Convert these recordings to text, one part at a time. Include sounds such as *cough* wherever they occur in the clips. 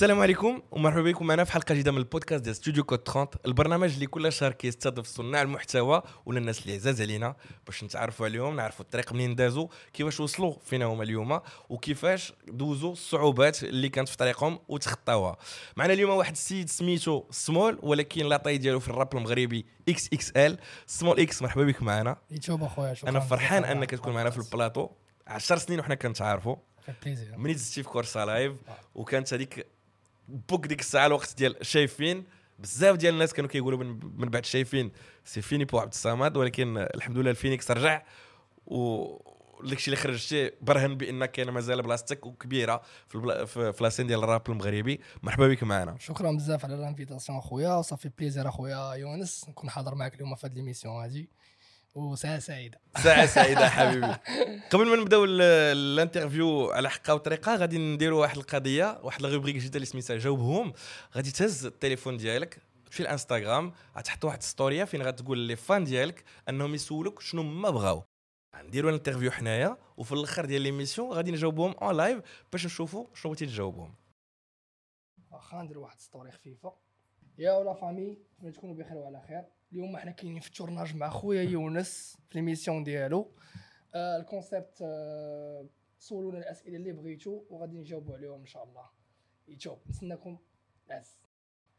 السلام عليكم ومرحبا بكم معنا في حلقة جديدة من البودكاست ديال ستوديو كود 30 البرنامج اللي كل شهر كيستضيف صناع المحتوى ولا الناس اللي عزاز علينا باش نتعرفوا عليهم نعرفوا الطريق منين دازوا كيفاش وصلوا فينا هما اليوم وكيفاش دوزوا الصعوبات اللي كانت في طريقهم وتخطاوها. معنا اليوم واحد السيد سميتو سمول ولكن la taille ديالو في الراب المغربي إكس إكس ال Small X مرحبا بك معنا. يتوب أخويا أنا فرحان أنك تكون معنا في. البلاطو. 10 سنين وحنا كنتعارفوا. منين دزتي في كورسا لايف. وكانت هذيك époque ديك الساعة الوقت ديال شايفين. بزاف ديال الناس كانوا كيقولوا من, من بعد شايفين. c'est fini pour عبد الصمد ولكن الحمد لله الفينيكس رجع. و داكشي اللي خرجتي برهن بأنك كاينة مازال بلاصتك وكبيرة في البلا... في, la scène ديال الراب المغربي. مرحبا بك معنا. شكرا بزاف على ال invitation أخويا. وصافي plaisir أخويا يونس. نكون حاضر معك اليوم في هذه l'émission هذه وساعه سعيدة. ساعة *laughs* سعيدة حبيبي. قبل ما نبداو ال- ال interview على حقه وطريقه غادي نديروا واحد القضية واحد rubrique جديدة اللي سميتها جاوبهم. غادي تهز التليفون ديالك تمشي الانستغرام غتحط واحد story فين غتقول les fans ديالك أنهم يسولوك شنو ما بغاو. نديروا ال interview حنايا وفي الأخر ديال l'émission غادي نجاوبهم en live باش نشوفوا شنو بغيتي تجاوبهم. واخا ندير واحد story خفيفة. يو la famille نتمنى تكونوا بخير وعلى خير. اليوم حنا كاينين في ال tournage مع خويا يونس في l'émission ديالو. آه ال concept آه سولونا الأسئلة اللي بغيتو وغادي نجاوبوا عليهم إن شاء الله. يتوب نتسناكم عز.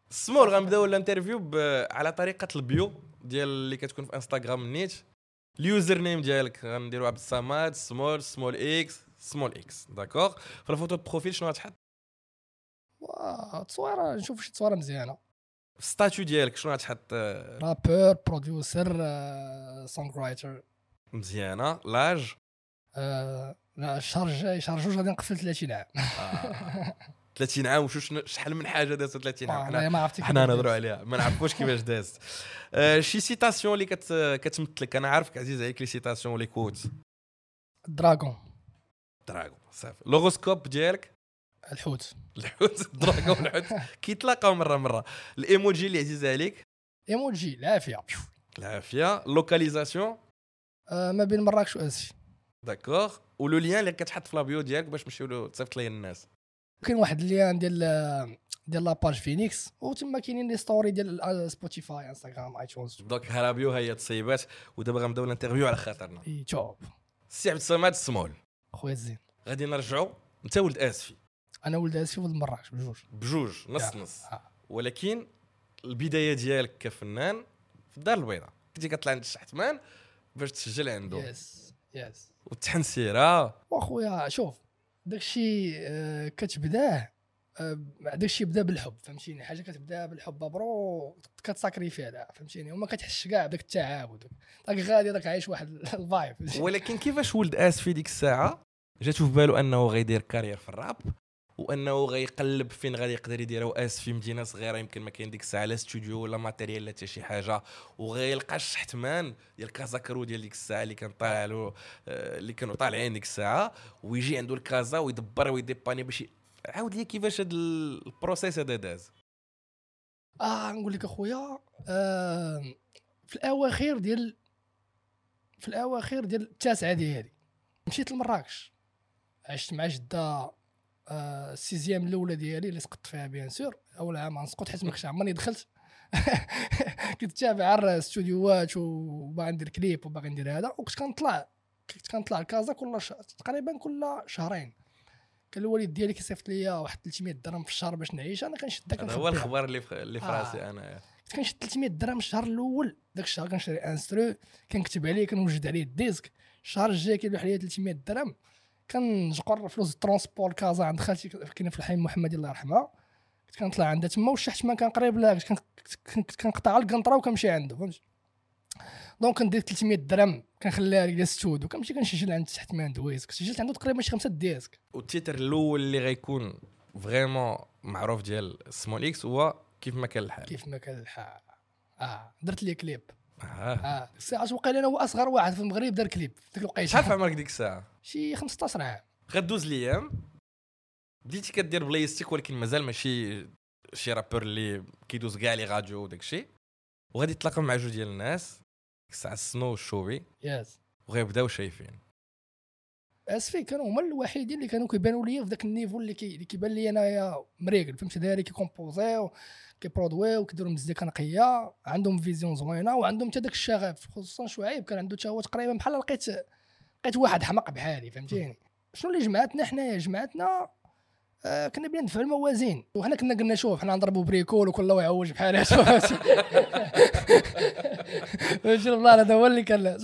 سمول غنبداو ال interview على طريقة ال bio ديال اللي كتكون في انستغرام نيت. ال username ديالك غنديرو عبد الصمد سمول Small X Small X. d'accord. في ال photo profil شنو غتحط؟ تصويرة. نشوف شي تصويرة مزيانة. ال statut ديالك شنو غتحط؟ آه، rapper producer songwriter مزيانة. l'âge؟ آه، لا الشهر الجاي شهر جوج غادي نقفل 30 عام. آه. *laughs* 30 عام وشو شحال من حاجة دازت 30 عام. آه، حنا ما عرفتي حنا نهضروا عليها. ما نعرفوش كيفاش دازت. *laughs* آه، شي citation اللي كت كتمثلك. أنا عارفك عزيز عليك les citations les quotes dragon dragon صافي. l'horoscope ديالك؟ الحوت. الحوت *laughs* ال dragon والحوت كيتلاقاو مرة مرة. الإيموجي اللي عزيز عليك؟ إيموجي العافية. العافية. localisation؟ آه، ما بين مراكش واسفي d'accord و le lien اللي كتحط في la bio ديالك باش نمشيو تصيفط ليه الناس. كاين واحد ال lien ديال ديال la page فينيكس وتما كاينين les stories ديال سبوتيفاي انستغرام ايتونز donc ها la bio هي تصيبات ودابا غنبداو ال interview على خاطرنا. يتوب سي عبد الصمد سمول خويا الزين غادي نرجعوا انت ولد اسفي أنا ولد اسفي ولد مراكش بجوج. بجوج نص. نص. آه. ولكن البداية ديالك كفنان في الدار البيضاء. كنتي كطلع عند الشحتمان باش تسجل عنده يس يس وتحن سيره وأخويا شوف داكشي آه، كتبداه آه، داكشي بدا بالحب فهمتيني؟ حاجة كتبدأ بالحب bro كتساكريفي عليها فهمتيني؟ وما كتحسش كاع بداك التعب وداك داك غادي داك عايش واحد vibe *laughs* ولكن كيفاش ولد اسفي ديك الساعة؟ جاتو في بالو أنه غيدير carrière في الراب. وانه غيقلب فين غادي يقدر يديرها واسفي مدينة صغيرة يمكن ما كاين ديك الساعة لا ستوديو ولا matériel لا حتى شي حاجة. وغيلقى الشحتمان ديال كازا crew ديال ديك الساعة اللي كان طالع له آه، اللي كانوا طالعين ديك الساعة ويجي عنده الكازا ويدبر ويديباني باش عاود لي كيفاش هذا ال process هذا داز. آه نقول لك أخويا آه في الأواخر ديال في الأواخر ديال التاسعة ديالي مشيت لمراكش عشت مع جدة ال sixième الأولى ديالي اللي سقطت فيها bien sûr. أول عام غنسقط حيت ما كنتش عمرني دخلت. *laughs* كنت تابع على الاستوديوهات وباغي ندير كليب وباغي ندير هذا. وكنت كنطلع. كنت كنطلع لكازا كل ش... تقريبا كل شهرين. كان الوالد ديالي كيصيفط ليا واحد 300 درهم في الشهر باش نعيش. أنا كنشد داك هذا هو. الخبر اللي في اللي في آه. راسي أنا. كنت كنشد 300 درهم الشهر الأول. داك الشهر كنشري instru كنكتب عليه كنوجد عليه ال disque. الشهر الجاي كيلوح عليا 300 درهم. كنجقر فلوس ال transport كازا عند خالتي كاينة في الحي محمد الله يرحمها. كنت كنطلع عندها تما والشحت ما كان قريب لها كنت كن- كنت كنقطع القنطرة وكنمشي عنده فهمت؟ donc كندير 300 درهم كنخليها les studios وكنمشي كنسجل عند تحت مان دويز كنت سجلت عنده تقريبا شي خمسة disques وال titre الأول اللي غيكون vraiment معروف ديال سمول إكس هو كيف ما كان الحال. كيف ما كان الحال. آه درت لي كليب. آه. ساعه وقيلا أنا هو أصغر واحد في المغرب دار كليب. في ديك الوقيتة. شحال في عمرك ديك الساعة؟ شي 15 عام. غدوز الأيام بديتي كدير بلاصتك ولكن مازال ماشي شي rappeur اللي كيدوز كاع les radios وداك الشيء. وغادي تلاقى مع جوج ديال الناس. الساعة السنو والشوبي. yes وغيبداو شايفين. اسفي كانوا هما الوحيدين اللي كانوا كيبانوا لي في ذاك ال niveau اللي, كي... اللي كيبان لي أنايا مريقل. فهمت دراري كيكومبوزيو. كيبرودويو كيديروا مزيكا نقيه عندهم vision زوينة وعندهم حتى داك الشغف خصوصا شعيب كان عنده حتى هو تقريبا بحال لقيت لقيت واحد حمق بحالي فهمتيني؟ شنو اللي جمعتنا حنايا؟ جمعتنا آه كنا بلا ندفعوا الموازين. وحنا كنا قلنا شوف حنا نضربوا بريكول وكل الله يعوج بحال *laughs* فهمتي *laughs* والله هذا هو اللي كان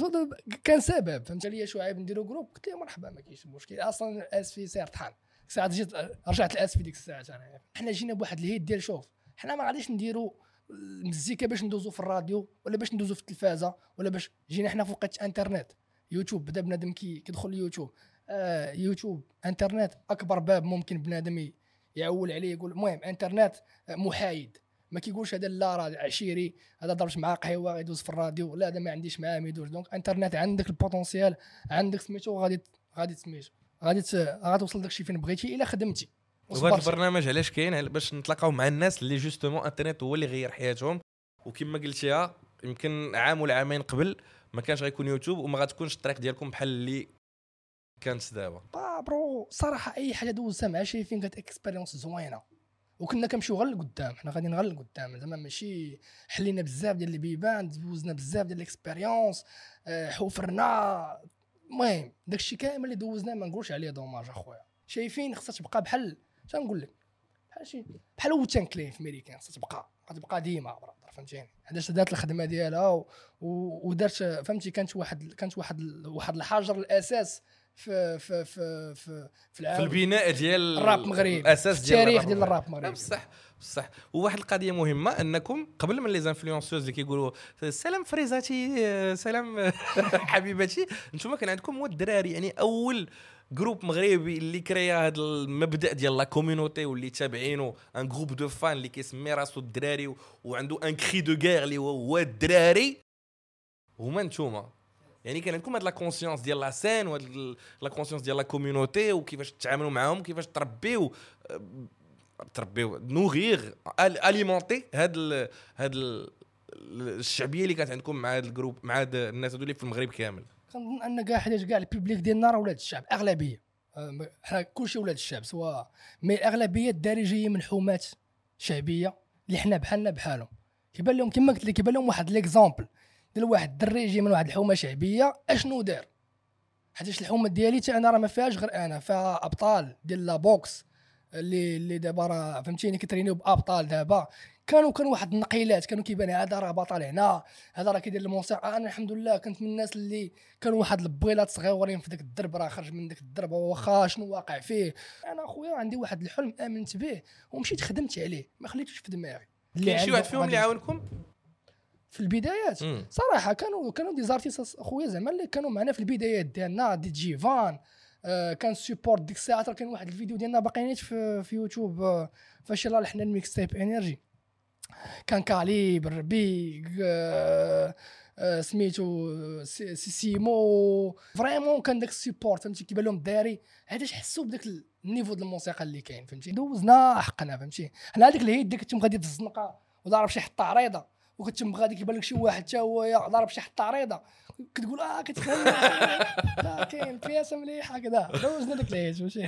كان سبب. فهمت لي شعيب نديروا جروب قلت له مرحبا ما كاينش مشكل. أصلا الاس في سير طحان ساعة جيت رجعت الاس في ديك الساعة. انا حنا جينا بواحد الهيد ديال شوف حنا ما غاديش نديروا المزيكا باش ندوزو في الراديو ولا باش ندوزو في التلفازة ولا باش جينا حنا في وقت انترنت. يوتيوب بدا بنادم كي كيدخل اليوتيوب آه يوتيوب انترنت أكبر باب ممكن بنادم يعول عليه يقول المهم انترنت محايد. ما كيقولش هذا لا راه عشيري هذا ضربش معاه قهوة يدوز في الراديو لا هذا ما عنديش معاه ما يدوز. donc انترنت عندك ال potentiel عندك سميتو غادي غادي سميتو غادي غادي توصل داكشي فين بغيتي إلا خدمتي. وهذا البرنامج علاش كاين؟ باش نتلاقاو مع الناس اللي justement انترنت هو اللي غير حياتهم. وكما قلتيها يمكن عام ولا عامين قبل ما كانش غيكون يوتيوب وما غتكونش الطريق ديالكم بحال اللي كانت دابا. bro صراحة أي حاجة دوزتها مع شايفين كانت expérience زوينة. وكنا كنمشيو غير لقدام حنا غاديين غير لقدام. زعما ماشي حلينا بزاف ديال البيبان دوزنا بزاف ديال ال expériences آه، حفرنا المهم داكشي كامل اللي دوزناه ما نقولش عليه dommage أخويا. شايفين خصها تبقى بحال نقول لك بحال شي بحال Wu-Tang Clan في ميريكان خصها تبقى غتبقى ديما brother فهمتيني؟ علاش دارت الخدمة ديالها و... ودارت فهمتي كانت واحد كانت واحد واحد الحجر الأساس في في في في في, العالم. في البناء ديال الراب المغربي الأساس ديال التاريخ ديال الراب المغربي. بصح بصح. وواحد القضية مهمة أنكم قبل من les influenceuses اللي كيقولوا سلام عزيزاتي سلام *laughs* حبيبتي أنتم كان عندكم هو الدراري يعني أول groupe مغربي اللي créa هذا المبدا ديال la community واللي تابعينه un groupe de fans اللي كيسمي راسو الدراري وعنده un cri de guerre اللي هو هو الدراري هما نتوما يعني كان عندكم هاد la conscience ديال la scène وهاد la conscience ديال la community وكيفاش تتعاملوا معاهم كيفاش تربيو تربيو nourrir alimenter هاد هاد الشعبيه اللي كانت عندكم مع هاد ال groupe مع هاد الناس هادو اللي في المغرب كامل كنظن أن كاع حيت كاع ال public ديالنا راه ولاد الشعب أغلبية. حنا كلشي ولاد الشعب سواء mais الاغلبيه الدارجيه من حومات شعبية اللي حنا بحالنا بحالهم. كيبان لهم كما قلت لك كيبان لهم واحد l'exemple ديال واحد الدري يجي من واحد الحومة شعبية أشنو دار؟ حيت الحومة ديالي حتى أنا راه ما فيهاش غير أنا فيها أبطال ديال la boxe اللي اللي دابا راه فهمتيني كيترينيو بأبطال دابا. كانوا كانوا واحد النقيلات كانوا كيبان هذا راه بطل هنا هذا راه كيدير الموسيقى أنا الحمد لله كنت من الناس اللي كانوا واحد البويلات صغيورين في ذاك الدرب راه خرج من ذاك الدرب واخا شنو واقع فيه؟ أنا اخويا عندي واحد الحلم آمنت به ومشيت خدمت عليه ما خليتوش في دماغي. كاين شي واحد فيهم اللي عاونكم؟ في البدايات. مم. صراحة كانوا كانوا des artistes اخويا زعما اللي كانوا معنا في البدايات ديالنا DJ Van آه كان support ديك الساعة كان واحد الفيديو ديالنا باقي نيت في, في يوتيوب آه فاش يلاه لحنا ال mixtape Energy. كان كاليبر بيغ آه آه سميتو سي سيمو. vraiment كان داك ال support فهمتي؟ كيبان لهم الدراري علاش حسوا بداك ال niveau ديال الموسيقى اللي كاين فهمتي؟ دوزنا حقنا فهمتي؟ حنا هذيك ال head ديك كنتم غادي في الزنقه وضارب شي حطه عريضة. وكتم غادي كيبان لك شي واحد حتى هو ضارب شي حطه عريضة. كتقول آه كتفهم *laughs* لا كاين pièce مليحة كذا دوزنا داك العيش ماشي.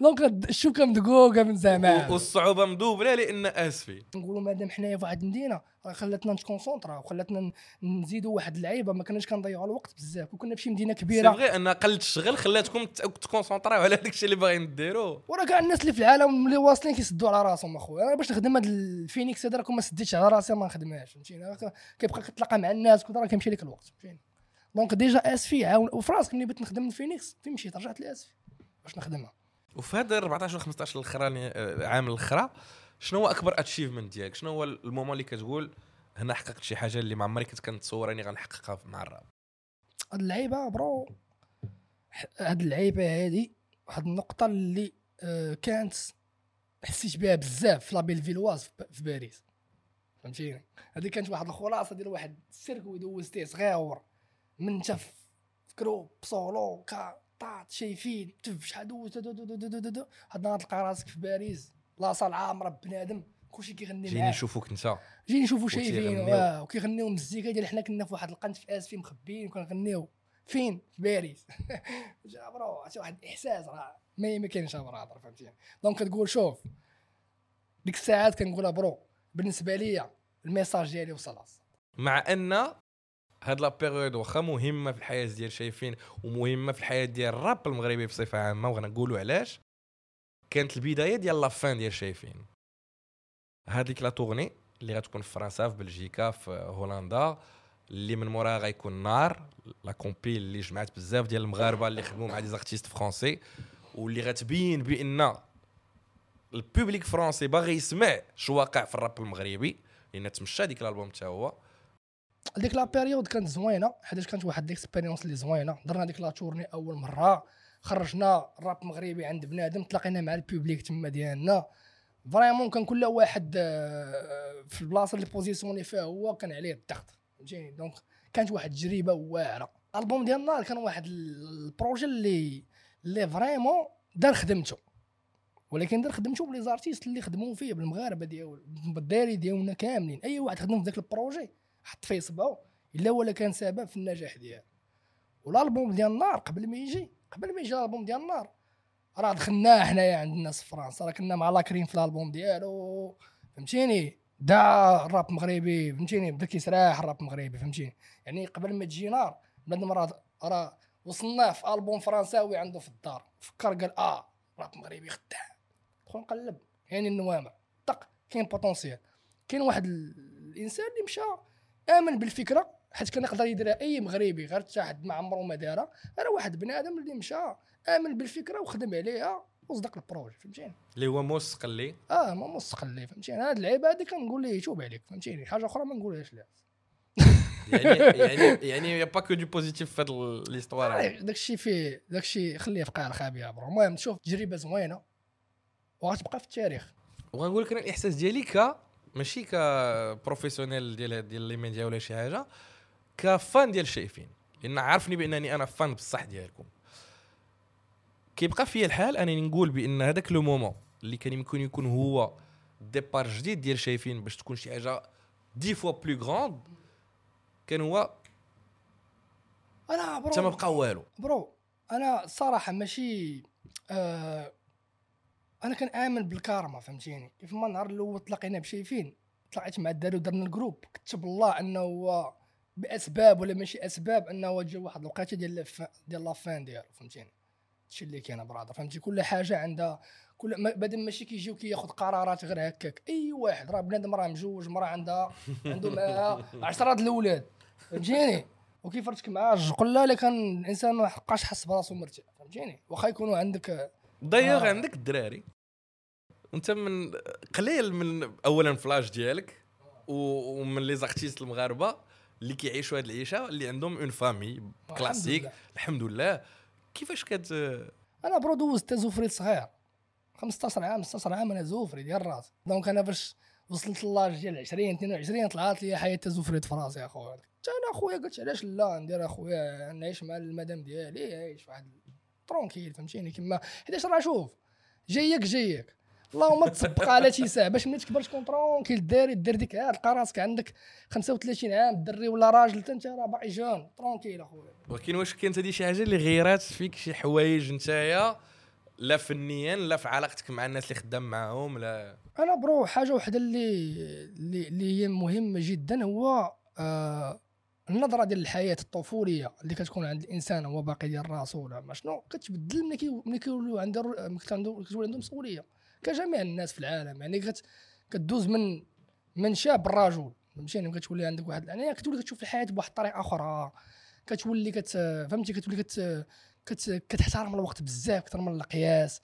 donc الشوكه مدقوقه من زمان. والصعوبة مدوبله لأن اسفي نقولوا مادام حنايا في واحد المدينة خلاتنا نتكونسونطرا وخلاتنا نزيدوا واحد اللعيبة ما كناش كنضيعوا الوقت بزاف وكنا في شي مدينة كبيرة. سي ان قله الشغل خلاتكم تكونسونطراو على داك الشيء اللي باغيين ديروا وراه كاع الناس اللي في العالم اللي واصلين كيسدوا على راسهم أخويا. أنا باش نخدم هاد الفينيكس هذا راكم ما سديتش على راسي ما نخدمهاش فهمتيني؟ كيبقى كتلاقى مع الناس كل راه كيمشي لك الوقت فهمتيني؟ donc déjà اسفي عاون وفي راسك ملي بغيت نخدم الفينيكس فين مشيت رجعت لاسفي باش نخدمها. وفي هذا 14 و 15 الاخراني عام الأخرى شنو هو أكبر achievement ديالك؟ شنو هو ال moment اللي كتقول هنا حققت شي حاجة اللي ما عمري كنت كنتصور أني غنحققها مع الراب؟ هاد اللعيبة bro هاد اللعيبة هادي واحد النقطة اللي آه كانت حسيت بها بزاف في La Bellevilloise في باريس. فهمتيني؟ هذه كانت واحد الخلاصة ديال واحد ال circuit دوزتيه صغير من انت في groupe solo كا طاط شايفين تف شحال دوزت هاد النهار تلقى راسك في باريس. la salle عامره بنادم كلشي كيغني جينا نشوفوك انت. جينا نشوفو شايفين وكيغنيو مزيكا ديال حنا كنا في واحد القنت في اسفي مخبيين وكنغنيو فين؟ في باريس. *laughs* جا bro عرفتي واحد الإحساس راه ما ما كاينش brother فهمتيني. donc كتقول شوف ديك الساعات كنقولها bro بالنسبة ليا ال message ديالي وصل مع أن هاد la période واخا مهمة في الحياة ديال شايفين ومهمة في الحياة ديال الراب المغربي بصفة عامة وغنقولوا علاش. كانت البداية ديال la fin ديال شايفين. هذيك la tournée اللي غتكون في فرنسا في بلجيكا في هولندا اللي من موراها غيكون نار la compil اللي جمعت بزاف ديال المغاربة اللي خدموا مع des artistes français واللي غتبين بأن ال public français باغي يسمع شنو واقع في الراب المغربي لأن تمشى ديك الألبوم حتى هو. ديك la période كانت زوينة حيتاش كانت واحد l'expérience اللي زوينة. درنا ديك la tournée أول مرة. خرجنا الراب مغربي عند بنادم تلاقينا مع ال public تما ديالنا. vraiment كان كل واحد آه، في البلاصة اللي positionné فيها هو كان عليه الضغط. فهمتيني؟ donc كانت واحد التجربة واعرة. الألبوم ديال النار كان واحد ال projet اللي اللي vraiment دار خدمته. ولكن دار خدمته ب les artistes اللي خدموا فيه بالمغاربة ديال بالدراري ديالنا كاملين. أي واحد خدم في ذاك ال projet حط فيه صبعو إلا اللي كان سبب في النجاح ديالو. والألبوم ديال النار قبل ما يجي قبل ما يجي الألبوم ديال النار. راه دخلناه حنايا عند الناس في فرنسا راه كنا مع لاكريم في الألبوم ديالو فهمتيني؟ داع الراب مغربي فهمتيني؟ بدا كيسراح الراب مغربي فهمتيني؟ يعني قبل ما تجي نار بنادم راه راه وصلناه في ألبوم فرنساوي عنده في الدار. فكر قال آه راب مغربي خدام. دخل نقلب يعني النوامع طق. كاين بوتونسيال كاين واحد الإنسان اللي مشى آمن بالفكرة. حيت كان يقدر يديرها اي مغربي غير حتى ما عمره ما دارها راه واحد بنادم اللي مشى آمن بالفكرة وخدم عليها وصدق ال projet فهمتيني؟ اللي هو مو صقلي آه ما مستقل فهمتيني؟ هاد اللعيبه هادي كنقول ليه يتوب عليك فهمتيني؟ حاجة أخرى ما نقولهاش لها يعني يعني يعني y a pas que du positif في هاد l'histoire داك الشيء فيه داك الشيء خليه في قاع الخابيه bro. المهم تشوف تجربة زوينة وغتبقى في التاريخ. وغنقول لك أنا الإحساس ديالي ك ماشي ك professionnel ديال ديال les médias ولا شي حاجة. ك fan ديال شايفين لأن عارفني بأنني أنا fan بصح ديالكم. كيبقى فيا الحال أنني نقول بأن هذاك le moment اللي كان يمكن يكون هو départ جديد ديال شايفين باش تكون شي حاجة dix fois plus grande كان هو أنا bro حتى ما بقى والو. bro أنا صراحة ماشي آه أنا كنامن بالكارما فهمتيني؟ كيف ما النهار الأول تلاقينا بشايفين تلاقيت مع الدري ودرنا ال groupe كتب الله أنه هو بأسباب ولا ماشي أسباب أنه جا واحد الوقيته ديال ديال la fin ديالو فهمتيني؟ هادشي اللي كاين brother فهمتي؟ كل حاجة عندها كل ما- بعد ماشي كيجيو كياخذ قرارات غير هكاك أي واحد راه بنادم راه مجوج مراه عندها عنده معاها 10 د الأولاد فهمتيني؟ وكيف رتك معاه قول لا كان الإنسان ما حقاش حس براسو مرتاح فهمتيني؟ واخا يكونوا عندك دايوغ آه. عندك الدراري. أنت من قليل من اولا فلاش ديالك ومن لي زارتيست المغاربة. اللي كيعيشوا هذه العيشة اللي عندهم اون فامي كلاسيك. الحمد لله. كيفاش كت أنا برو دوزت زوفري صغير. 15 عام 16 عام أنا زوفري ديال راسي دونك أنا باش وصلت ل l'âge ديال 20 22 طلعت لي حياة زوفري في راسي أخويا. حتى أنا أخويا قلت علاش لا؟ ندير أخويا نعيش مع المدام ديالي عايش واحد tranquille فهمتيني؟ كيما حيتاش راه شوف جايك جايك. اللهم تسبق على شي ساعة. باش ملي تكبر تكون tranquille داري دير ديك عاد تلقى راسك عندك 35 عام دري ولا راجل انت راه باقي jeune. tranquille أخويا. ولكن واش كانت هذه شي حاجة اللي غيرات فيك شي حوايج نتايا لا فنيا لا في علاقتك مع الناس اللي خدام معاهم لا؟ أنا bro حاجة واحدة اللي اللي, اللي هي مهمة جدا هو آه النظرة ديال الحياة الطفولية اللي كتكون عند الإنسان هو باقي ديال راسو ولا ما شنو كتبدل ملي كي ملي كيوليو عنده ملي كتولي عنده مسؤولية. كجميع الناس في العالم يعني كدوز من من شاب لرجل فهمتيني كتولي عندك واحد يعني كتولي كتشوف الحياة بواحد الطريقة أخرى كتولي كت فهمتي؟ كتولي كت كت كتحترم الوقت بزاف أكثر من القياس.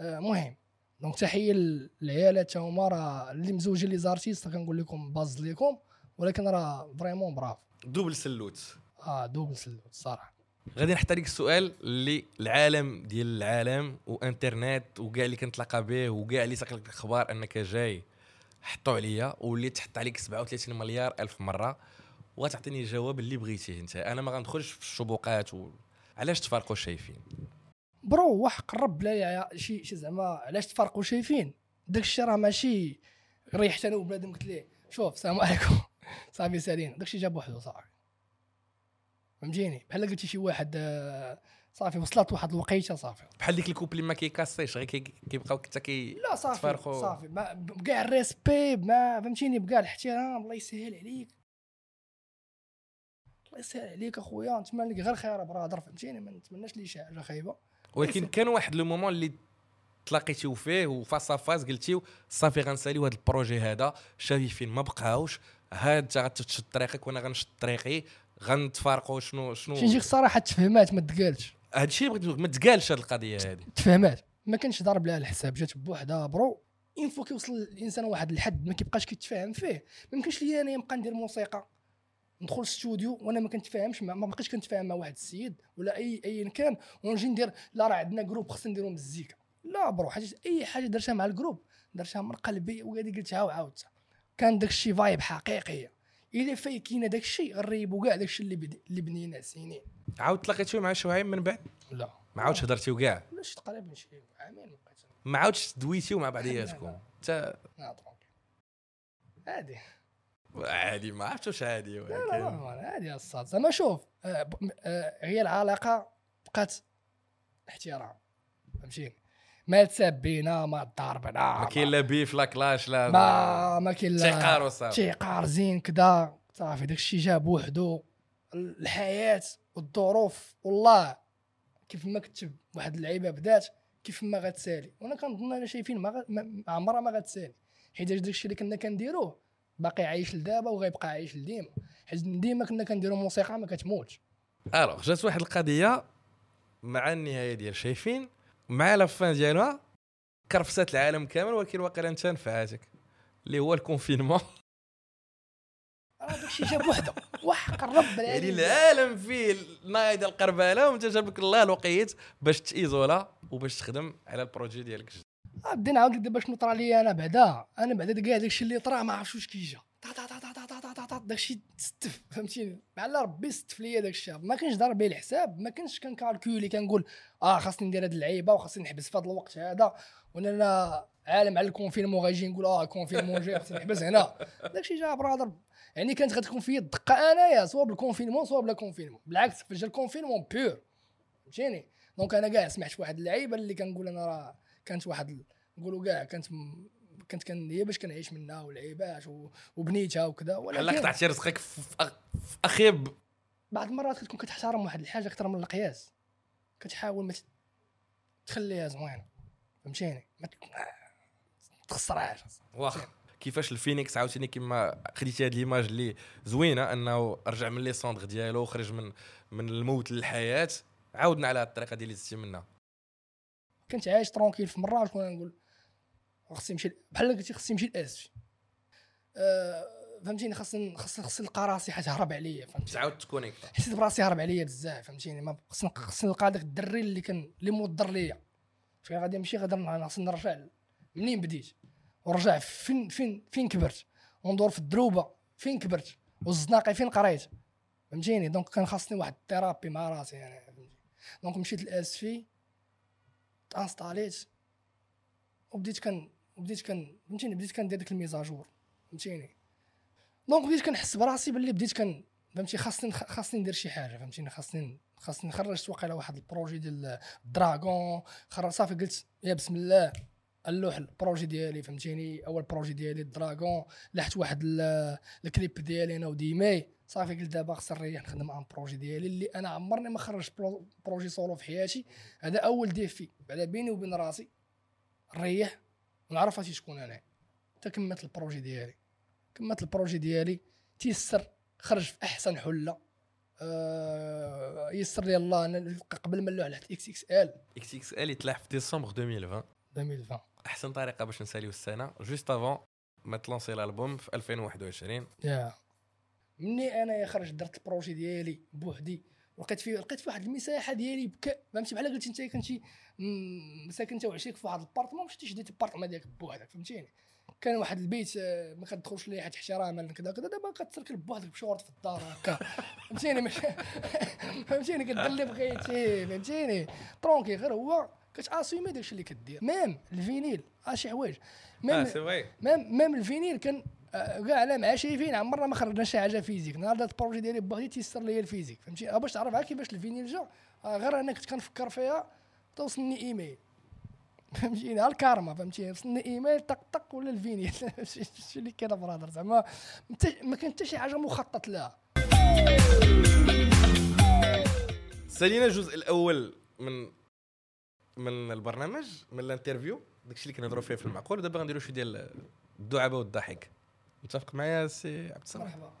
آه مهم. donc تحيه للعيالات هما راه اللي مزوجين les artistes كنقول لكم باز ليكم ولكن راه vraiment brave double salute. آه double salute الصراحه غادي عليك السؤال اللي العالم ديال العالم وانترنت وكاع اللي كنتلاقى به وكاع اللي ساق لك الاخبار انك جاي حطوا عليا واللي تحط عليك 37 مليار ألف مرة وغتعطيني الجواب اللي بغيتيه انت. أنا ما غندخلش في الشبوقات و... علاش تفارقوا شايفين؟ برو وحق الرب لا شي شي زعما علاش تفرقوا شايفين؟ داك الشيء راه ماشي ريحت أنا وبنادم قلت ليه شوف السلام عليكم. *laughs* صافي سالين. داك الشيء جاب وحده صافي. فهمتيني؟ بحال قلتي شي واحد آه، صافي وصلت واحد الوقيته صافي. بحال ديك الكوب اللي ما كيكاسيش غير كي- كيبقاو حتى كي لا صافي. صافي. بكاع الريسبي ما فهمتيني؟ بكاع الاحترام الله يسهل عليك. الله يسهل عليك اخويا نتمنى لك غير خير brother فهمتيني؟ ما نتمناش لي شي حاجة خايبة. ولكن كان واحد le moment اللي تلاقيتيو فيه وفاس فاس قلتيو صافي غنساليو هذا ال projet هذا. شافي فين ما بقاوش. ها انت غتشد طريقك وأنا غنشد طريقي. غنتفارقوا شنو شي شنو نجيك الصراحه تفهمات ما تقالش. هذا الشيء بغيت ما تقالش هذه القضية هذه تفهمات. ما كانش ضرب لها الحساب جات بوحدها bro. une fois كيوصل الإنسان واحد الحد ما كيبقاش كيتفاهم فيه. ما يمكنش ليا أنا نبقى ندير موسيقى. ندخل الاستوديو وأنا ما كنتفاهمش ما بقيتش كنتفاهم مع واحد السيد ولا اي ايا كان. ونجي ندير لا راه عندنا groupe خصنا نديرو مزيكا. لا bro حاجة أي حاجة درتها مع ال groupe درتها من قلبي وهذه قلتها وعاودتها كان داك الشيء vibe حقيقيه الا فايقينا داك الشيء غنريبو كاع داك الشيء اللي بدي اللي بنينا سنين عاود تلاقيتيو مع شوهيم من بعد؟ لا. ما عاودش هضرتيو كاع؟ لا شي تقريبا شي عامين ما بقيت ما عاودش دويتيو مع بعضياتكم. حتى عادي. عادي ما عرفتش واش عادي لا لا ولكن لا عادي الصاد زعما شوف آه، م- آه، هي العلاقه بقات احترام. فهمتيني ما تسبينا ما ضربنا ما كاين لا بيف لا كلاش لا ما ما كاين لا تيقار وصافي. تيقار زين كدا. صافي داك الشيء جا بوحدو الحياة والظروف والله كيف ما كتب واحد اللعيبة بدات كيف ما غتسالي. وأنا كنظن أنا شايفين ما, غ... ما عمرها ما غتسالي. حيت داك الشيء اللي كنا كنديروه باقي عايش لدابا وغيبقى عايش لديما. حيت ديما كنا كنديروا موسيقى ما كتموتش. ألوغ جات واحد القضية مع النهاية ديال شايفين. مع لا فان ديالها كرفسات العالم كامل ولكن واقيلا انت نفعاتك اللي هو ال confinement *laughs* راه داك الشيء جاب وحده وحق الرب يعني. العالم فيه النايضه القربالة وانت جابك الله الوقيت باش تإيزولا وباش تخدم على ال projet ديالك. آه، بدينا نعاود لك دابا شنو طرا لي أنا بعدا أنا بعدا كاع داكشي اللي طرا ما عرفتش واش كيجا داكشي تستف فهمتيني؟ مع لا ربي ستف ليا داكشي. ما كانش ضارب لي الحساب. ما كانش كنكالكولي كنقول آه خاصني ندير هاد اللعيبة وخاصني نحبس في هذا الوقت هذا. وأنا أنا عالم على ال confinement غايجي نقول آه ال confinement جاي خاصني نحبس هنا. داكشي جا brother. يعني كانت غتكون فيا الدقه أنايا سواء بال confinement سواء بلا confinement بالعكس فاش جا ال confinement pure فهمتيني؟ donc أنا كاع سمعت في واحد اللعيبة اللي كنقول أنا راه كانت واحد نقولوا كاع كانت كنت كان هي باش كنعيش منها ولعيبات و- وبنيتها وكذا ولكن قطعتي رزقك في أخيب. بعض المرات كتكون كتحترم واحد الحاجة أكثر من القياس. كتحاول ما تخليها زوينة فهمتيني؟ ما تخسرهاش. واخا كيفاش الفينيكس عاوتاني كما خديتي هذه l'image اللي زوينة أنه رجع من les cendres ديالو وخرج من من الموت للحياة عاودنا على الطريقة ديال اللي زدتي منها كنت عايش tranquille في مراكش وأنا نقول خصني نمشي بحال قلتي خصني نمشي لاسفي أه فهمتيني؟ خاصني خاصني خاصني نلقى راسي حيت هرب عليا فهمتي تعاود تكونيكت. حسيت براسي هرب عليا بزاف فهمتيني؟ ما خصني خصني نلقى داك الدري اللي كان اللي موضر ليا. فاش غادي نمشي غادي خصني نرجع منين بديت؟ ورجع فين فين فين كبرت؟ وندور في الدروبة فين كبرت؟ والزناقي فين قريت؟ فهمتيني؟ donc كان خاصني واحد ال thérapie مع راسي يعني فهمتي donc مشيت لاسفي تانستاليت وبديت كان وبديت كان فهمتيني؟ بديت كندير ديك ال mise à jour فهمتيني؟ donc بديت كنحس براسي باللي بديت كان فهمتي؟ خاصني خاصني ندير شي حاجة فهمتيني؟ خاصني خاصني خرجت واقيلا واحد ال projet ديال الدراغون خرج صافي قلت يا بسم الله اللوح ال projet ديالي فهمتيني؟ أول projet ديالي الدراغون لحت واحد ال- الكليب ديالي أنا وديماي صافي قلت دابا خصني نريح نخدم على ال projet ديالي اللي أنا عمرني ما خرجت برو- projet solo في حياتي. هذا أول défi بعدا بيني وبين راسي. نريح. ونعرف راسي شكون أنا. حتى كملت ال projet ديالي. كملت ال projet ديالي تيسر خرج في احسن حله. آه يسر لي الله أنا قبل ما نلوح لحت إكس إكس إل. إكس إكس إل يتلاح في ديسمبر 2020 2020 أحسن طريقة باش نساليو السنة juste avant ما تلانسي الألبوم في 2021 يا. مني أنا خرجت درت ال projet ديالي بوحدي. لقيت فيه لقيت فيه واحد المساحة ديالي بك فهمتي بحال قلتي انت كنتي ساكن انت وعشيك في واحد ال appartement مشيتي شديتي ال appartement ديالك بوحدك فهمتيني؟ كان واحد البيت آه، ما كتدخلش ليه حتى احتراما كذا كذا دابا كتركل بوحدك بشورت في الدار هكا. *laughs* فهمتيني؟ مش *laughs* فهمتيني؟ كدير اللي بغيتي فهمتيني؟ tranquille غير هو كتاسومي داكشي اللي كدير. même ال vinyle آه شي حوايج آه même même ال vinyle كان آه، كاع أنا مع شايفين عمرنا ما خرجنا شي حاجة physique. نهار دات ال projet ديالي بغيت تيسر ليا ال physique فهمتي؟ آه، باش تعرف عا كيفاش ال vinyle جا؟ آه، غير أنا كنت كنفكر فيها توصلني إيميل. *laughs* فهمتيني ها الكارما فهمتي؟ وصلني إيميل طق طق ولا ال vinyle. *laughs* شي اللي كاين brother زعما. ما كان حتى شي حاجة مخطط لها. سالينا الجزء الأول من من البرنامج من ال interview. داكشي اللي كنهضروا فيه في المعقول. ودابا غنديروا شي ديال الدعابة والضحك. متفق معايا سي عبد الصمد مرحبا.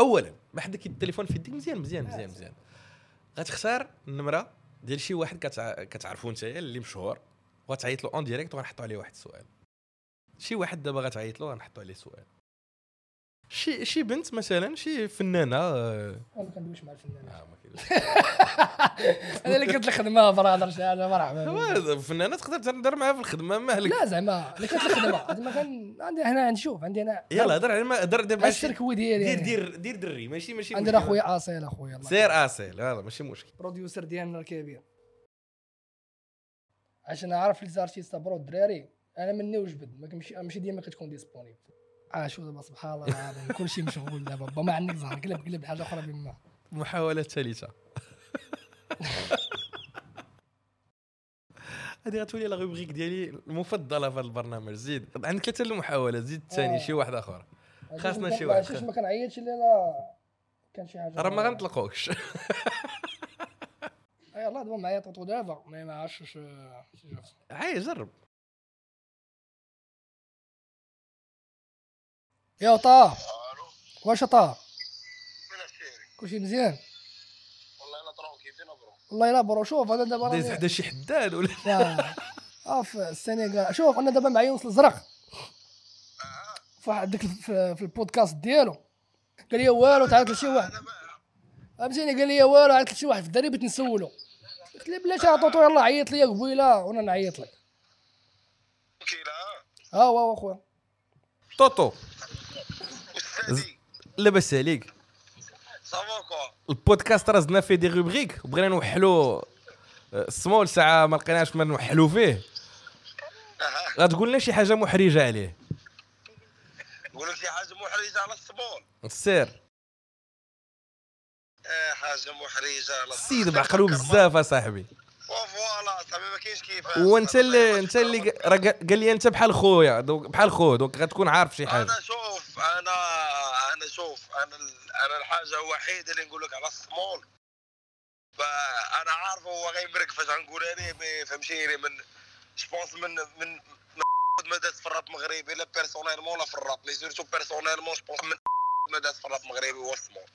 اولا ما حد كيد التليفون في يديك مزيان مزيان مزيان مزيان غتختار النمره ديال شي واحد كتع... كتعرفو نتايا اللي مشهور وغتعيط له en direct وغنحطوا عليه واحد السؤال. شي واحد دابا غتعيط له غنحطوا عليه سؤال. شي شي بنت مثلا شي فنانة آه، أنا ما كندويش مع الفنان آه،. *laughs* أنا اللي كنت الخدمه brother شي حاجة مرحبا هو فنانه تقدر تهضر معاها في الخدمة مالك لا زعما اللي كانت الخدمة. زعما كان عندي هنا نشوف عندي أنا يلا هضر على ما هضر دابا السركوي ديالي. دير. دير دير دري ماشي ماشي عندنا مشكل. خويا آصيل أخويا الله. سير اسيل هذا ماشي مشكل producer ديالنا الكبير. عشان نعرف les artistes bro الدراري أنا مني وجبد ما كنمشي ماشي ديما كتكون disponible. آه شو دابا سبحان الله العظيم. كلشي مشغول دابا. با ما عندك زهر قلب قلب حاجة أخرى بما محاولة ثالثة *laughs* هذه غتولي la rubrique ديالي المفضلة في هذا البرنامج. زيد عندك ثلاثة المحاولات زيد الثاني آه. شي واحد آخر. خاصنا شي واحد. عرفتيش ما كنعيطش الليلة كان شي حاجة. راه ما غنطلقوش *laughs* آه، يلاه دابا معايا طوطو دابا. ما ما عرفتش واش شي جوج. عاي جرب. يا طه. ألو. واش طه؟ كلشي مزيان. والله أنا tranquille فينا bro والله الا bro شوف أنا دابا دايز حدا شي حداد ولا؟ آه في السنغال شوف أنا دابا مع يونس الزرق آه. في واحد ديك في البودكاست ديالو. قال لي والو تعيط لشي واحد. فهمتيني؟ قال لي والو عيط لشي واحد. في الدري بغيت نسولو. قلت له بلاتي عطوطو يلاه عيط لي قبيلة وأنا نعيط لك. كيلا ها هو هو اخويا طوطو. لاباس عليك. البودكاست راه زدنا فيه des rubriques وبغينا نوحلو السمول ساعة ما لقيناش ما نوحلو فيه. غتقول لنا شي حاجة محرجة عليه. نقول لك شي حاجة محرجة على الصبون سير آه حاجة محرجة على السيد بعقلو بزاف اصاحبي voilà صاحبي. ما كاينش كيفاش. وانت اللي انت اللي راه قا- قال لي انت بحال خويا بحال خوه donc غتكون عارف شي حاجة. أنا شوف أنا شوف أنا أنا الحاجة الوحيدة اللي نقول لك على الصمول. فأنا عارف هو غيمرك فاش غنقول أنا mais فهمتيني؟ من je pense من من ما داز في الراب مغربي لا personnellement ولا في الراب. mais surtout personnellement je pense من ما داز في الراب مغربي هو الصمول.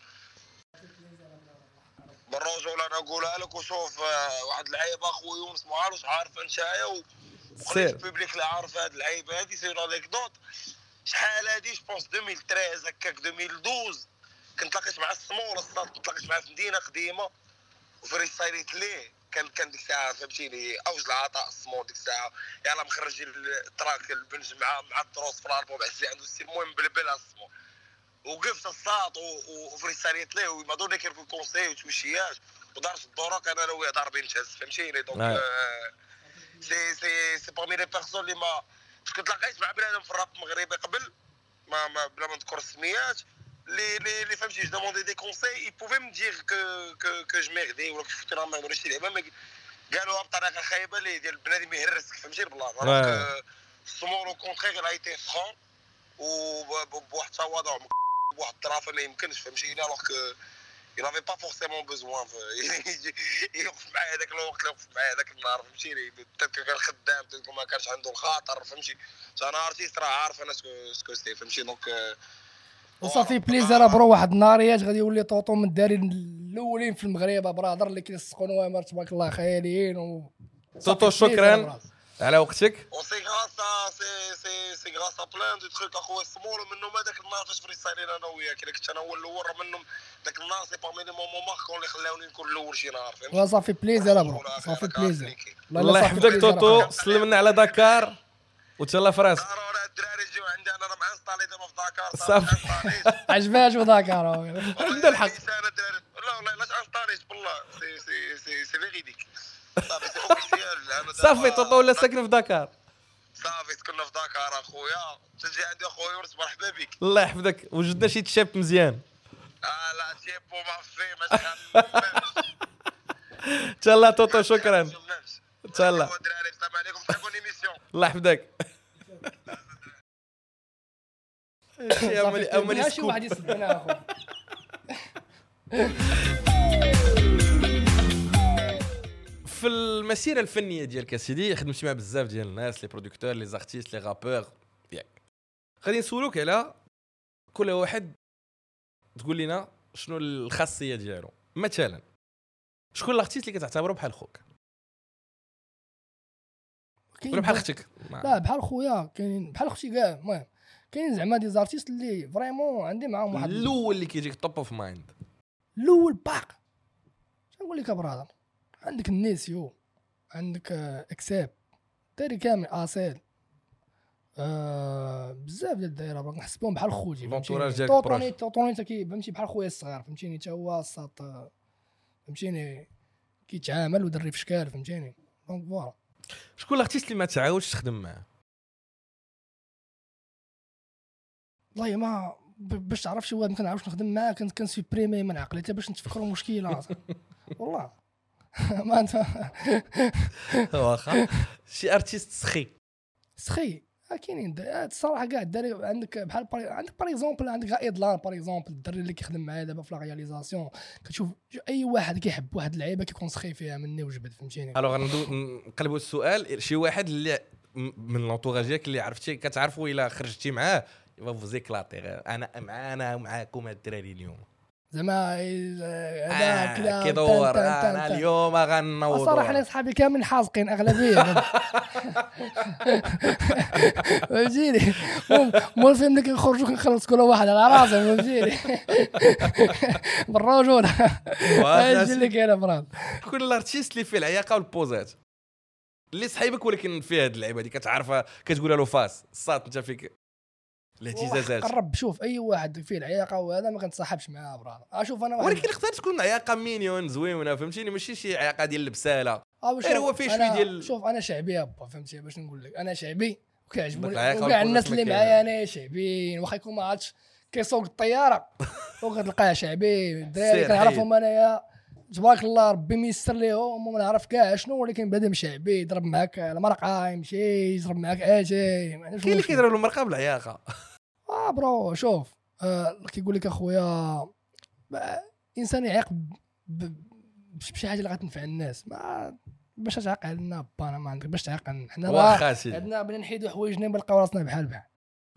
بالرجوله أنا نقولها لك وشوف آه، واحد اللعيبه اخويا يونس ما عارفش عارف نتايا و وخليت سير ال public اللي عارف هاد اللعيبه هادي سير anecdote شحال هادي؟ je pense 2013 هكاك 2012 كنت لاقيت مع السمول الصاد كنت لاقيت معاه في مدينة قديمة. وفريستايليت ليه. كان كان ديك الساعة فهمتيني؟ أوج العطاء السمول ديك الساعة. يلا مخرج التراك البنج مع مع الدروس في الألبوم عزيز عنده ستيل المهم بلبلها السمول وقفت الساط وفريستايليت ليه. وما دوني كير في الكونسي وتمشيات ودارت الدورق أنا وياه ضاربين تهز فهمتيني؟ دونك سي سي سي بارمي لي بيرسون اللي ما باش كنت لاقيت مع بنادم في الراب المغربي قبل ما, ما بلا ما نذكر السميات. اللي اللي اللي فهمتي جو دوموندي دي كونساي اي بوفي me دير كو كو كو جو ميردي ولا كنت نعمل ولا شي لعبه ما قالوها بطريقة خايبة اللي ديال بنادم يهرسك فهمتي. دونك السمور أو il a été franc. وبواحد التواضع بواحد الطرافة ما يمكنش فهمتي الوغ il n'avait pas forcément besoin *laughs* يوقف معايا هذاك الوقت اللي وقف معايا هذاك النهار فهمتيني كان خدام ما كانش عنده الخاطر فهمتي؟ أنا artiste راه عارف أنا ce que ce que c'est فهمتي؟ donc وصافي plaisir bro واحد النهاريات غادي يولي طوطو من الدارين الأولين في المغرب brother اللي كيلصقوا نوامر تبارك الله خياليين و طوطو شكرا. على وقتك. و c'est grâce c'est c'est c'est grâce à plein de trucs اخويا الصمول منهم هذاك النهار فاش فريستايلين أنا وياك الا كنت أنا هو الأول راه منهم ذاك النهار c'est parmi les moments marquants اللي خلاوني نكون الأول شي نهار فهمتي لا صافي plaisir bro ولا صافي plaisir. الله يحفظك توتو. سلمنا على دكار وتهلا في راسك دار ولا الدراري يجيو عندي أنا راه مانستالي دابا في داكار صافي. عجباش وداكار عنده الحق. لا والله لاش انستاليت بالله سي سي سي سي فيريديك صافي توتو ولا ساكن في دكار صافي كنا في دكار أخويا. تجي عندي أخويا ورث مرحبا بك الله يحفظك. وجدنا شي تشاب مزيان. آه لا تيبو ما في ماشي تهلا توتو شكرا. تهلا الله. يحفظك. *laughs* امالي امالي scoop. *laughs* في المسيرة الفنية ديالك اسيدي خدمتي مع بزاف ديال الناس les producteurs les artistes les rappeurs ياك. غادي نسولوك على كل واحد تقول لنا شنو الخاصية ديالو. مثلا شكون ال artiste اللي كتعتبره بحال خوك؟ ولا بحال أختك؟ لا بحال خويا كاينين بحال أختي كاع المهم كاين زعما des artistes اللي vraiment عندي معاهم واحد الأول اللي كيجيك top of mind الأول باق. نقول لك brother؟ عندك النيسيو عندك آه، إكساب داري كامل آسيل آه بزاف ديال الدايرة باغي نحسبهم بحال خوتي ديالك توطوني تا كي فهمتي بحال خويا الصغير فهمتيني؟ تا هو الساط آه، فهمتيني؟ كيتعامل ودري في شكال فهمتيني؟ دونك فوالا. شكون الارتيست اللي ما تعاودش تخدم معاه؟ والله ما باش تعرف شي واحد ما كنعرفش نخدم معاه كنت كنسوبريمي من عقلي حتى باش نتفكروا مشكله *laughs* والله. *laughs* ما انت *laughs* واخا. شي artiste سخي. سخي. آه، كاينين آه، الصراحة كاع الدراري عندك بحال باري... عندك par exemple عندك غائد لأن par exemple الدري اللي كيخدم معايا دابا في la réalisation كتشوف أي واحد كيحب واحد اللعيبة كيكون سخي فيها مني وجبد فهمتيني؟ alors نقلبوا السؤال. شي واحد اللي من l'entourage ديالك اللي عرفتي كتعرفوا إلا خرجتي معاه يبقى vous éclatez انا معانا ومعاكم هاد الدراري اليوم. زعما آه، هذا آه كذا كيدور تن- أنا. اليوم غنوضوا الصراحه أنا صحابي كاملين حازقين أغلبية. فهمتيني؟ مو- مو الفيلم اللي كنخرجوا كنخلص كل واحد على راسه فهمتيني؟ بالرجوله هادشي اللي كاين فراد شكون الارتيست اللي فيه العياقه والبوزات. اللي صحيبك ولكن فيه هاد اللعيبة دي كتعرفها كتقولها له فاس. الصات انت فيك. الاهتزازات قرب شوف أي واحد فيه العياقة وهذا ما كنتصاحبش معاه براد أشوف أنا واحد ولكن اختار تكون عياقة مينيون زوينه فهمتيني؟ ماشي شي عياقة ديال البسالة. شوف، غير هو فيه شوي أنا- ديال- شوف أنا شعبي أبا فهمتي؟ باش نقول لك أنا شعبي وكيعجبوني. وكاع الناس اللي. معايا أنا شعبيين واخا يكون ما عرفتش كيسوق الطيارة. *laughs* وكتلقاه شعبي الدراري كنعرفهم أنايا. تبارك الله ربي ميسر ليهم وما نعرف كاع شنو ولكن بنادم شعبي يضرب معاك المرقه يمشي يضرب معاك أجي ما عندوش كاين اللي. كيضرب المرقه بالعياقه آه bro شوف آه كيقول لك أخويا إنسان يعيق بشي حاجة اللي غتنفع الناس. ما باش تعيق علينا با أنا ما عندك باش علينا حنا واخا سيدي. عندنا بغينا نحيدو حوايجنا نلقاو راسنا بحال بحال.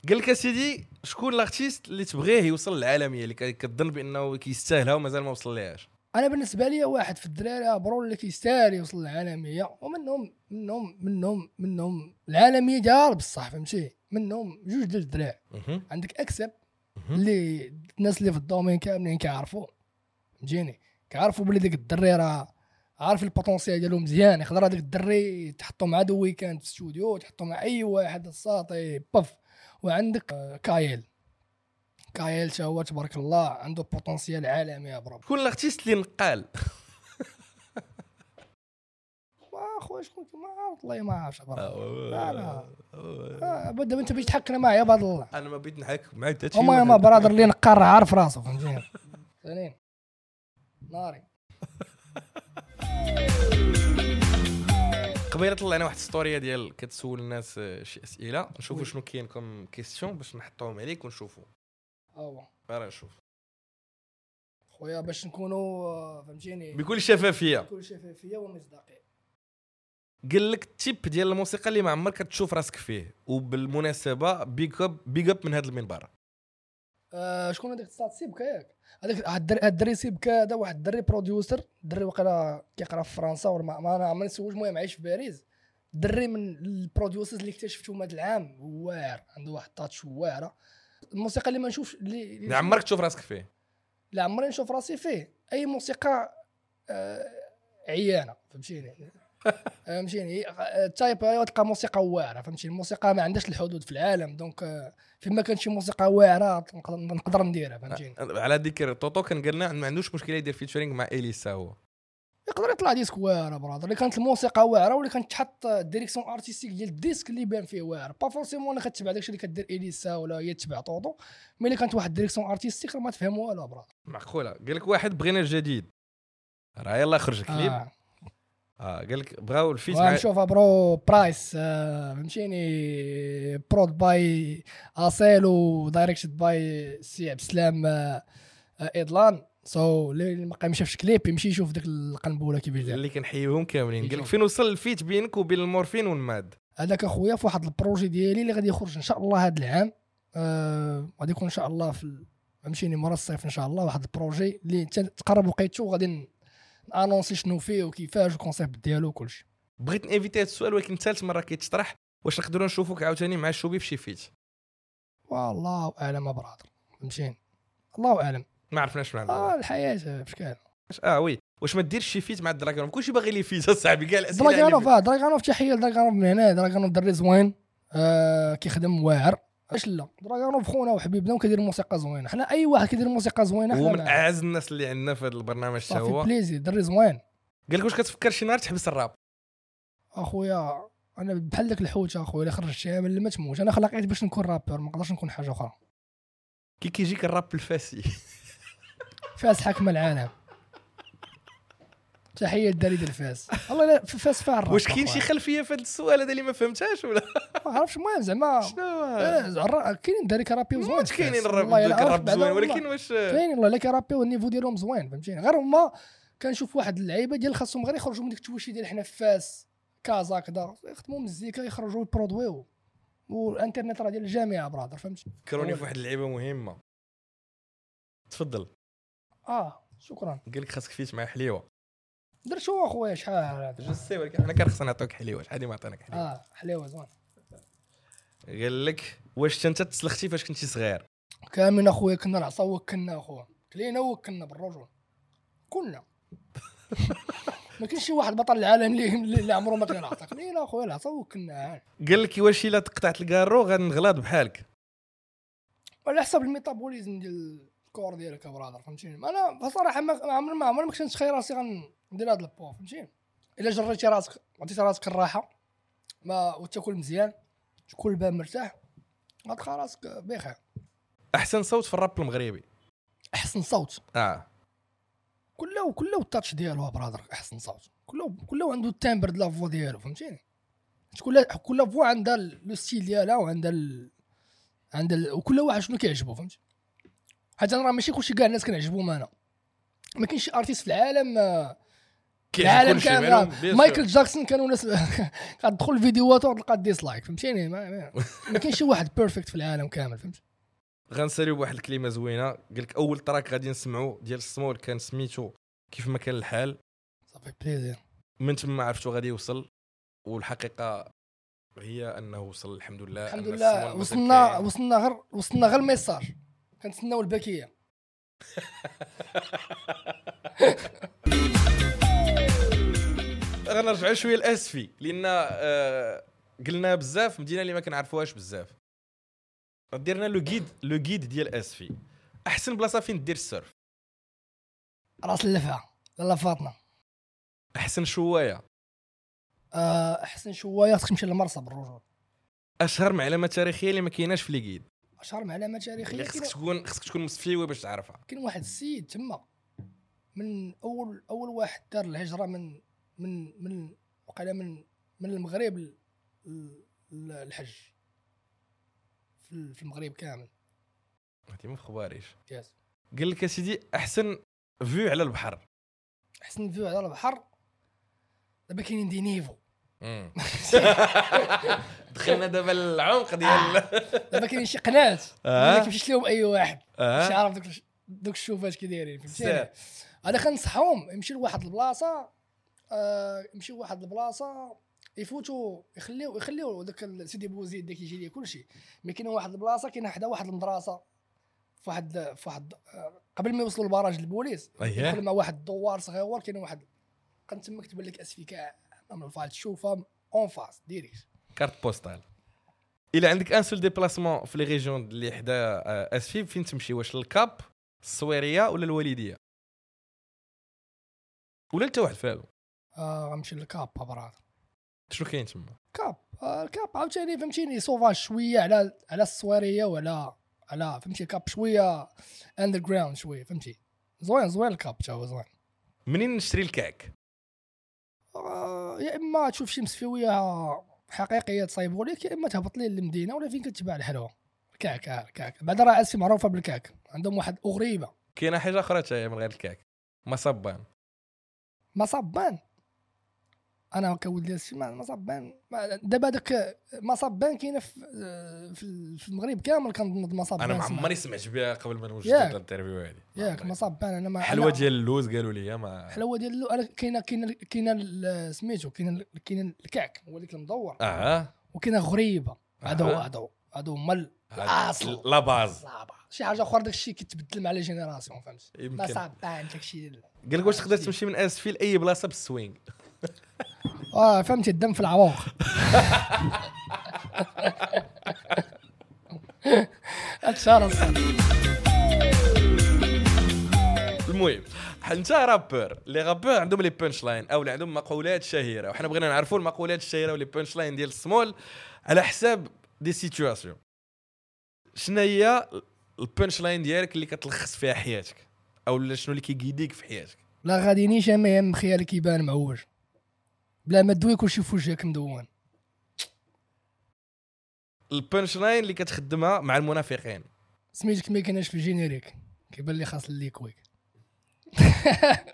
قال لك اسيدي شكون ال artiste اللي تبغيه يوصل للعالمية اللي كتظن بأنه كيستاهلها ومازال ما وصل ليهاش أنا بالنسبة لي واحد في الدراري bro اللي كيستاهل يوصل للعالمية ومنهم منهم منهم منهم العالمية ديال بصح فهمتي؟ منهم جوج ديال الدراري. مهم. عندك أكسب. اللي الناس اللي في ال domaine كاملين كيعرفوا فهمتيني؟ كيعرفوا بلي ديك الدري راه عارف ال potentiel ديالو مزيان يقدر هذاك الدري تحطو مع The Weeknd في الاستوديو تحطو مع أي واحد الساطي بف. وعندك آه، كايل. كايل تا هو تبارك الله عنده potentiel عالمي يا bro شكون ال artiste اللي نقال. *laughs* اخويا شكون ما عرفت والله ما عرفتش bro لا لا. آه. آه، بدا انت باش تحكنا معايا بعد الله. أنا ما بغيت نحك معاك حتى شي *laughs* *laughs* واحد. ما برادر اللي نقار عارف راسو فهمتيني ثانيين ناري. قبيلة طلعنا واحد ستوريا ديال كتسول الناس آه، شي أسئلة. نشوفوا. شنو كاين كوم كيستيون باش نحطوهم عليك ونشوفوا هو راه نشوف. خويا باش نكونوا آه، فهمتيني؟ بكل شفافية. بكل شفافية ومصداقية. قال لك ال type ديال الموسيقى اللي ما عمرك كتشوف راسك فيه وبالمناسبة big up big up من هذا المنبر. آه شكون هذاك الساط سيبكا ياك هذاك الدري- سيبكا هذا واحد الدري producer الدري وقيلا كيقرا في فرنسا ولا ما أنا عمرني نسولش المهم عايش في باريس. الدري من ال producers اللي اكتشفتهم هذا العام واعر عنده واحد ال touch واعرة. الموسيقى اللي ما نشوفش اللي اللي عمرك تشوف راسك فيه. لا عمري نشوف راسي فيه. أي موسيقى آه عيانة فهمتيني؟ *laughs* فهمتيني؟ ال type تلقى موسيقى واعرة فهمتيني؟ الموسيقى ما عندهاش الحدود في العالم donc آه، فيما كان شي موسيقى واعرة نقدر نديرها فهمتيني؟ على ذكر طوطو كان قال لنا ما عندوش مشكلة يدير featuring مع إليسا هو. يقدر يطلع disque واعر brother. اللي كانت الموسيقى واعرة واللي كانت تحط ال direction artistique ديال ال disque اللي يبان فيه واعر. pas forcément اللي كتبع داكشي اللي كدير إليسا ولا هي تبع طوطو mais اللي كانت واحد ال direction artistique راه ما تفهم والو brother. معقولة. قال لك واحد بغينا الجديد راه يلا خرج كليب. آه. آه قال لك بغاو الفيت مع ونشوفها برو برايس آه، فهمتيني؟ برود باي اسيل ودايركشن باي سي عبد السلام آه، آه، سو اللي ما شافش كليب يمشي يشوف ديك القنبوله كيفاش اللي كنحييهم كاملين قال لك. فين وصل الفيت بينك وبين المورفين والماد هذاك اخويا في واحد البروجي ديالي اللي غادي يخرج ان شاء الله هذا العام آه غادي يكون ان شاء الله في فهمتيني مورا الصيف ان شاء الله واحد ال projet اللي تقرب وقيتو وغادي annoncer شنو فيه وكيفاش ال concept ديالو وكلشي بغيت ن éviter هذا السؤال ولكن ثالث مره كيتطرح واش نقدروا نشوفوك عاوتاني مع الشوبي في شي feat والله اعلم brother فهمتيني الله اعلم ما عرفناش مع آه الحياة بشكال آه oui. واش ما ديرش شي feat مع الدراغون كلشي باغي les feats أصاحبي كاع الاسئله فيه. آه دراغانوف تحية لدراغانوف من هنا. دراغانوف دري زوين آه كيخدم واعر. اش لا دراغانوف خونا وحبيبنا وكيدير موسيقى زوينة. حنا أي واحد كيدير موسيقى زوينة هو حنا من. أعز الناس اللي عندنا في هذا البرنامج حتى هو بليزي دري زوين. قال لك واش كتفكر شي نهار تحبس الراب؟ أخويا أنا بحال داك الحوت أخويا اللي خرج شي من ما تموت أنا خلقت باش نكون رابر ما نقدرش نكون حاجة أخرى. كي كيجيك الراب الفاسي. *laughs* فاس حاكمه العالم. تحية للدري ديال فاس والله لا فاس الراب واش كاين شي. خلفية في هذا السؤال هذا اللي ما فهمتهاش ولا؟ ما عرفتش المهم زعما شنو؟ كاينين دري كرابيو زوين كاينين فاس. الراب زوين. ولكن واش؟ كاين والله لا كيرابيو النيفو ديالهم زوين فهمتيني؟ غير هما كنشوف واحد اللعيبة ديال خاصهم غير يخرجوا من ديك التويشي ديال حنا في فاس كازا كذا يخدموا مزيكا يخرجوا يبرودويو والانترنت راه ديال الجامعة برادر فهمتي كروني في واحد اللعيبة مهمة. تفضل. آه شكرا. قال لك خاصك فيت مع حليوة. درت شو أخويا شحال؟ هذا جو سي ولكن أنا كان خصنا نعطيك حليوة. شحال ما عطيناك حليوة؟ آه حليوة زوين. قال لك واش أنت تسلختي فاش كنتي صغير؟ كاملين أخويا كنا العصا وكلنا أخويا. كلينا وكلنا بالرجل. كلنا *laughs* ما كاينش شي واحد بطل العالم اللي اللي عمره ما كان العصا كلينا أخويا العصا وكلنا قال لك واش إلا تقطعت الكارو غنغلاض بحالك. على حسب الميتابوليزم ديال الكور ديالك يا برادر فهمتيني؟ أنا بصراحة ما عمري ما عمري ما كنت نتخيل راسي غندير هذا البو فهمتيني؟ إلا جريتي راسك عطيتي راسك الراحة ما وتاكل مزيان تكون البال مرتاح غتلقى راسك بخير. أحسن صوت في الراب المغربي. أحسن صوت. آه. كله كله ال touch ديالو brother أحسن صوت. كله كله عنده ال timbre de la voix ديالو فهمتيني؟ كل كل voix عندها le style ديالها وعندها ال... عندها ال... وكل واحد شنو كيعجبو فهمتي حيت أنا راه ماشي كلشي كاع الناس كنعجبهم أنا. ما كاينش artiste في العالم آه، العالم كامل. آه، مايكل جاكسون كانوا ناس كتدخل *laughs* الفيديوهات وتلقى dislike فهمتيني؟ ما, ما, كاينش شي واحد perfect في العالم كامل فهمتي غنساليو بواحد الكلمة زوينة. قال لك أول track غادي نسمعو ديال السمول كان سميتو كيف ما كان الحال. صافي plaisir من تما عرفتو غادي يوصل والحقيقة هي أنه وصل الحمد لله الحمد لله. وصلنا. وصلنا غير وصلنا غير ال message. كنتسناو الباكية. *laughs* غنرجعوا شوية لآسفي لأن آه قلنا بزاف مدينة اللي ما كنعرفوهاش بزاف. درنا le guide le guide ديال آسفي. أحسن بلاصة فين دير ال surf؟ راس اللفعه لاله فاطمة. أحسن شواية. آه، أحسن خصك تمشي للمرصى بالرجوع أشهر معلومة تاريخية اللي ما كايناش في لي أشهر معلومه تاريخية خصك تكون خصك تكون مسفيوي باش تعرفها. كاين واحد السيد تما من اول أول واحد دار الهجرة من من من وقيلا من من المغرب للحج. في المغرب كامل. هادي ما في خباريش yes قال لك سيدي أحسن فيو على البحر. أحسن vue على البحر؟ دابا كاينين دي نيفو. *laughs* دخلنا دابا العمق ديال دابا كاينين شي قناة. آه. ما كيمشيش لهم أي واحد. مش آه عارف دوك دوك الشوفات كي دايرين فهمتيني. أنا كنصحهم يمشيو لواحد البلاصة آه يمشيو لواحد البلاصة يفوتوا يخليو يخليو ال- سيدي بوزيد داك يجي ليه كلشي. مي كاين واحد البلاصة كاين حدا واحد المدرسة في واحد في واحد آه، قبل ما يوصلوا للبراج البوليس أييه. يدخل مع واحد الدوار صغيور كاين واحد كان تما كتبان لك اسفي كاع من الفايل تشوفها en face direct carte postale. إلا عندك un seul déplacement في les régions اللي حدا آه، آسفي فين تمشي؟ واش لل cap الصويريه ولا الوالدية؟ ولا أنت واحد فيهم آه غنمشي لل cap براد شنو كاين تما؟ cap آه ال cap عاوتاني فهمتيني sauvage شوية على على الصويريه وعلى على فهمتي cap شوية underground شوية فهمتي. زوين زوين ال cap تا هو زوين. منين نشري الكعك آه يا إما تشوف شي مسفوية حقيقية تصايبوا لك يا إما تهبط لي للمدينة ولا فين كتباع الحلوى. الكعك الكعك بعد راه اسفي معروفة بالكعك عندهم واحد أغريبة. كاينة حاجة أخرى من غير الكعك مصبان. مصبان. أنا كولد اسفي ما مصبان دابا داك مصبان كاينة في في المغرب كامل كنظن مصبان أنا ما. عمري سمعت بها قبل ما نوجد ياك. ال interview هذه ياك مصبان أنا ما حلوة ديال اللوز قالوا لي ما حلوة ديال اللو- أنا كاينة كاينة كاينة سميتو كاينة كاينة الكعك هو اللي المدور. آه وكاينة غريبة. هذا هو. هذا هو هذا هما الأصل. la base. شي حاجة أخرى داك الشيء كيتبدل مع les générations فهمت؟ ما صعبان داك الشيء قال لك واش تقدر تمشي من اسفي لاي بلاصة بال swing؟ آه فهمتي الدم في العروق هادشي المهم انت rappeur les rappeurs عندهم les punchlines أو اللي عندهم مقولات شهيرة وحنا بغينا نعرفوا المقولات الشهيرة و les punchlines ديال ال Small على حساب des situations شنو هي ال punchline ديالك اللي كتلخص فيها حياتك؟ أو شنو اللي كي guide يك في حياتك؟ لا غادي نيش ما يهم خيالك يبان معوج. بلا ما دوي كلشي في وجهك مدون. ال punchline اللي كتخدمها مع المنافقين. سميتك ما كايناش في ال générique. كيبان لي خاص الليكويك *laughs*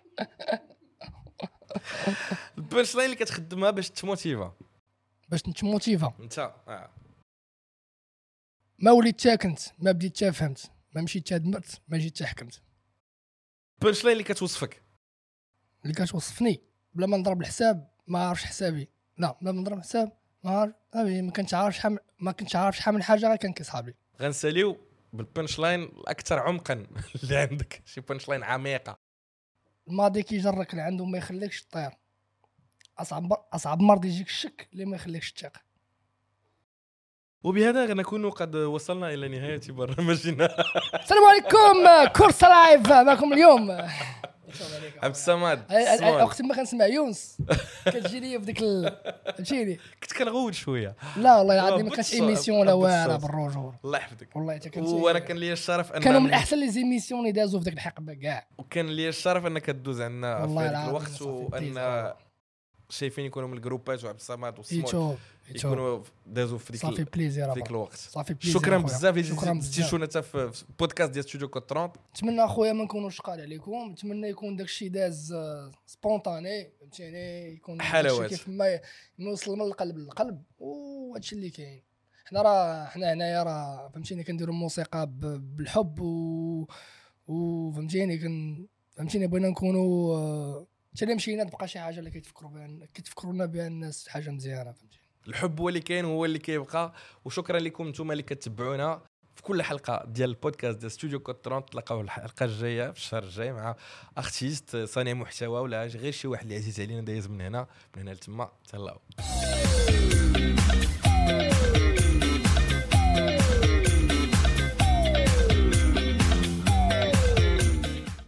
ال punchline اللي كتخدمها باش ت motiver. باش نت motiver انت آه. ما وليت تاكنت ما بديت تا فهمت ما مشيت تا دمرت ما جيت تا حكمت. ال punchline اللي كتوصفك. اللي كتوصفني بلا ما نضرب الحساب. ما عارفش حسابي. لا بلا ما نضرب الحساب ما عارف ما كنتش عارف شحال ما كنتش عارف شحال من حاجة غير كان كيصحابي. غنساليو بال punchline الأكثر عمقا *laughs* اللي عندك شي punchline عميقة. الماضي كيجرك لعنده ما يخليكش تطير اصعب أصعب مرض يجيك الشك اللي ما يخليكش تثق. وبهذا نكون قد وصلنا إلى نهاية برنامجنا. *laughs* السلام عليكم كورس لايف معكم اليوم. *laughs* عبد الصمد. وقت ما كنسمع يونس. *laughs* كتجي لي في ديك ال- فهمتيني كنت كنغوت شوية. لا والله العظيم ما كانش بالصوت، ايميسيون ولا والو. بالرجوع الله يحفظك. والله حتى كنت وأنا كان لي الشرف أن كانوا من أحسن لي زيميسيون اللي دازوا في ذاك الحقبه كاع. وكان لي الشرف أنك تدوز عندنا في والله هذاك العظيم الوقت وأن. شايفين يكونوا من الجروبات وعبد الصمد يتوب يكونوا دازوا في ديك صافي بليزير في ديك. الوقت. صافي بليزير شكرا. بزاف اللي تشوفونا حتى في في بودكاست ديال ستوديو كود 30 نتمنى أخويا ما نكونوش قال عليكم نتمنى يكون داك الشيء داز آه، سبونتاني فهمتيني؟ يكون الشيء حلاوات. كيف ما يوصل من القلب للقلب. وهادشي اللي كاين. حنا راه حنا هنايا راه فهمتيني؟ كنديروا الموسيقى بالحب و وفهمتيني كن فهمتيني؟ بغينا نكونوا آه، حتى اللي مشينا تبقى شي حاجة اللي كيتفكروا بها كيتفكرونا بها الناس حاجة مزيانة فهمتي؟ الحب هو اللي كاين هو اللي كيبقى. وشكرا لكم أنتم اللي كتبعونا في كل حلقة ديال البودكاست ديال ستوديو كود 30 تلقاو الحلقة الجاية في الشهر الجاي مع artiste صانع محتوى ولا غير شي واحد اللي عزيز علينا دايز من هنا من هنا لتما. تهلاو.